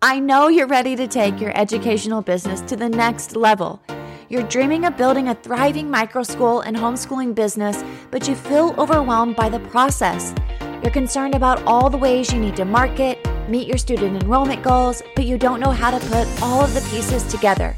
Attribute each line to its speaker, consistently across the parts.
Speaker 1: I know you're ready to take your educational business to the next level. You're dreaming of building a thriving micro school and homeschooling business, but you feel overwhelmed by the process. You're concerned about all the ways you need to market, meet your student enrollment goals, but you don't know how to put all of the pieces together.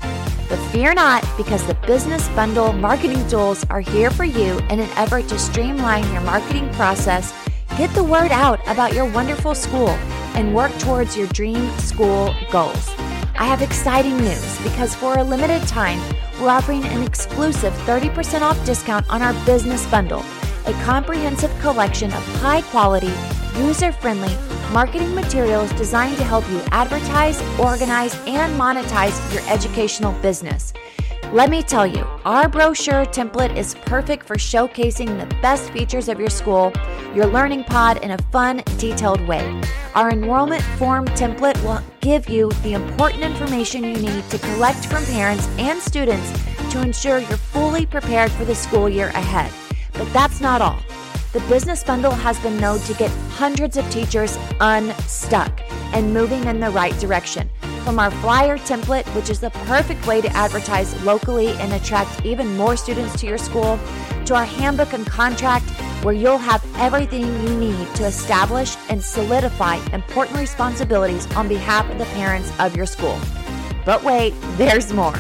Speaker 1: But fear not, because the Business Bundle marketing tools are here for you in an effort to streamline your marketing process, get the word out about your wonderful school, and work towards your dream school goals. I have exciting news because for a limited time, we're offering an exclusive 30% off discount on our Business Bundle a comprehensive collection of high quality, user friendly marketing materials designed to help you advertise, organize, and monetize your educational business. Let me tell you, our brochure template is perfect for showcasing the best features of your school, your learning pod in a fun, detailed way. Our enrollment form template will give you the important information you need to collect from parents and students to ensure you're fully prepared for the school year ahead. But that's not all. The business bundle has been known to get hundreds of teachers unstuck and moving in the right direction. From our flyer template, which is the perfect way to advertise locally and attract even more students to your school, to our handbook and contract, where you'll have everything you need to establish and solidify important responsibilities on behalf of the parents of your school. But wait, there's more.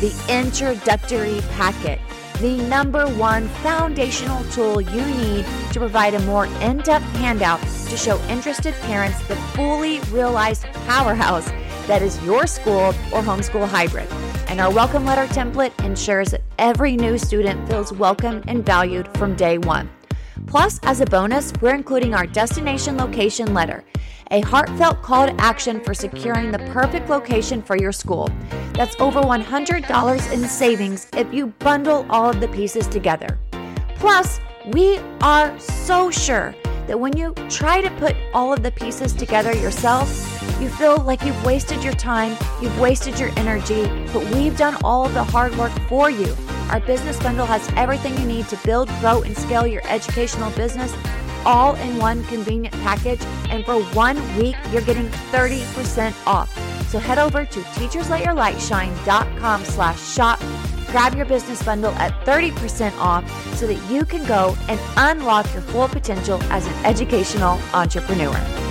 Speaker 1: The introductory packet the number one foundational tool you need to provide a more in depth handout to show interested parents the fully realized powerhouse that is your school or homeschool hybrid. And our welcome letter template ensures that every new student feels welcome and valued from day one. Plus, as a bonus, we're including our destination location letter a heartfelt call to action for securing the perfect location for your school. That's over $100 in savings if you bundle all of the pieces together. Plus, we are so sure that when you try to put all of the pieces together yourself, you feel like you've wasted your time, you've wasted your energy, but we've done all of the hard work for you. Our business bundle has everything you need to build, grow, and scale your educational business all in one convenient package. And for one week, you're getting 30% off. So head over to teachersletyourlightshine.com slash shop. Grab your business bundle at 30% off so that you can go and unlock your full potential as an educational entrepreneur.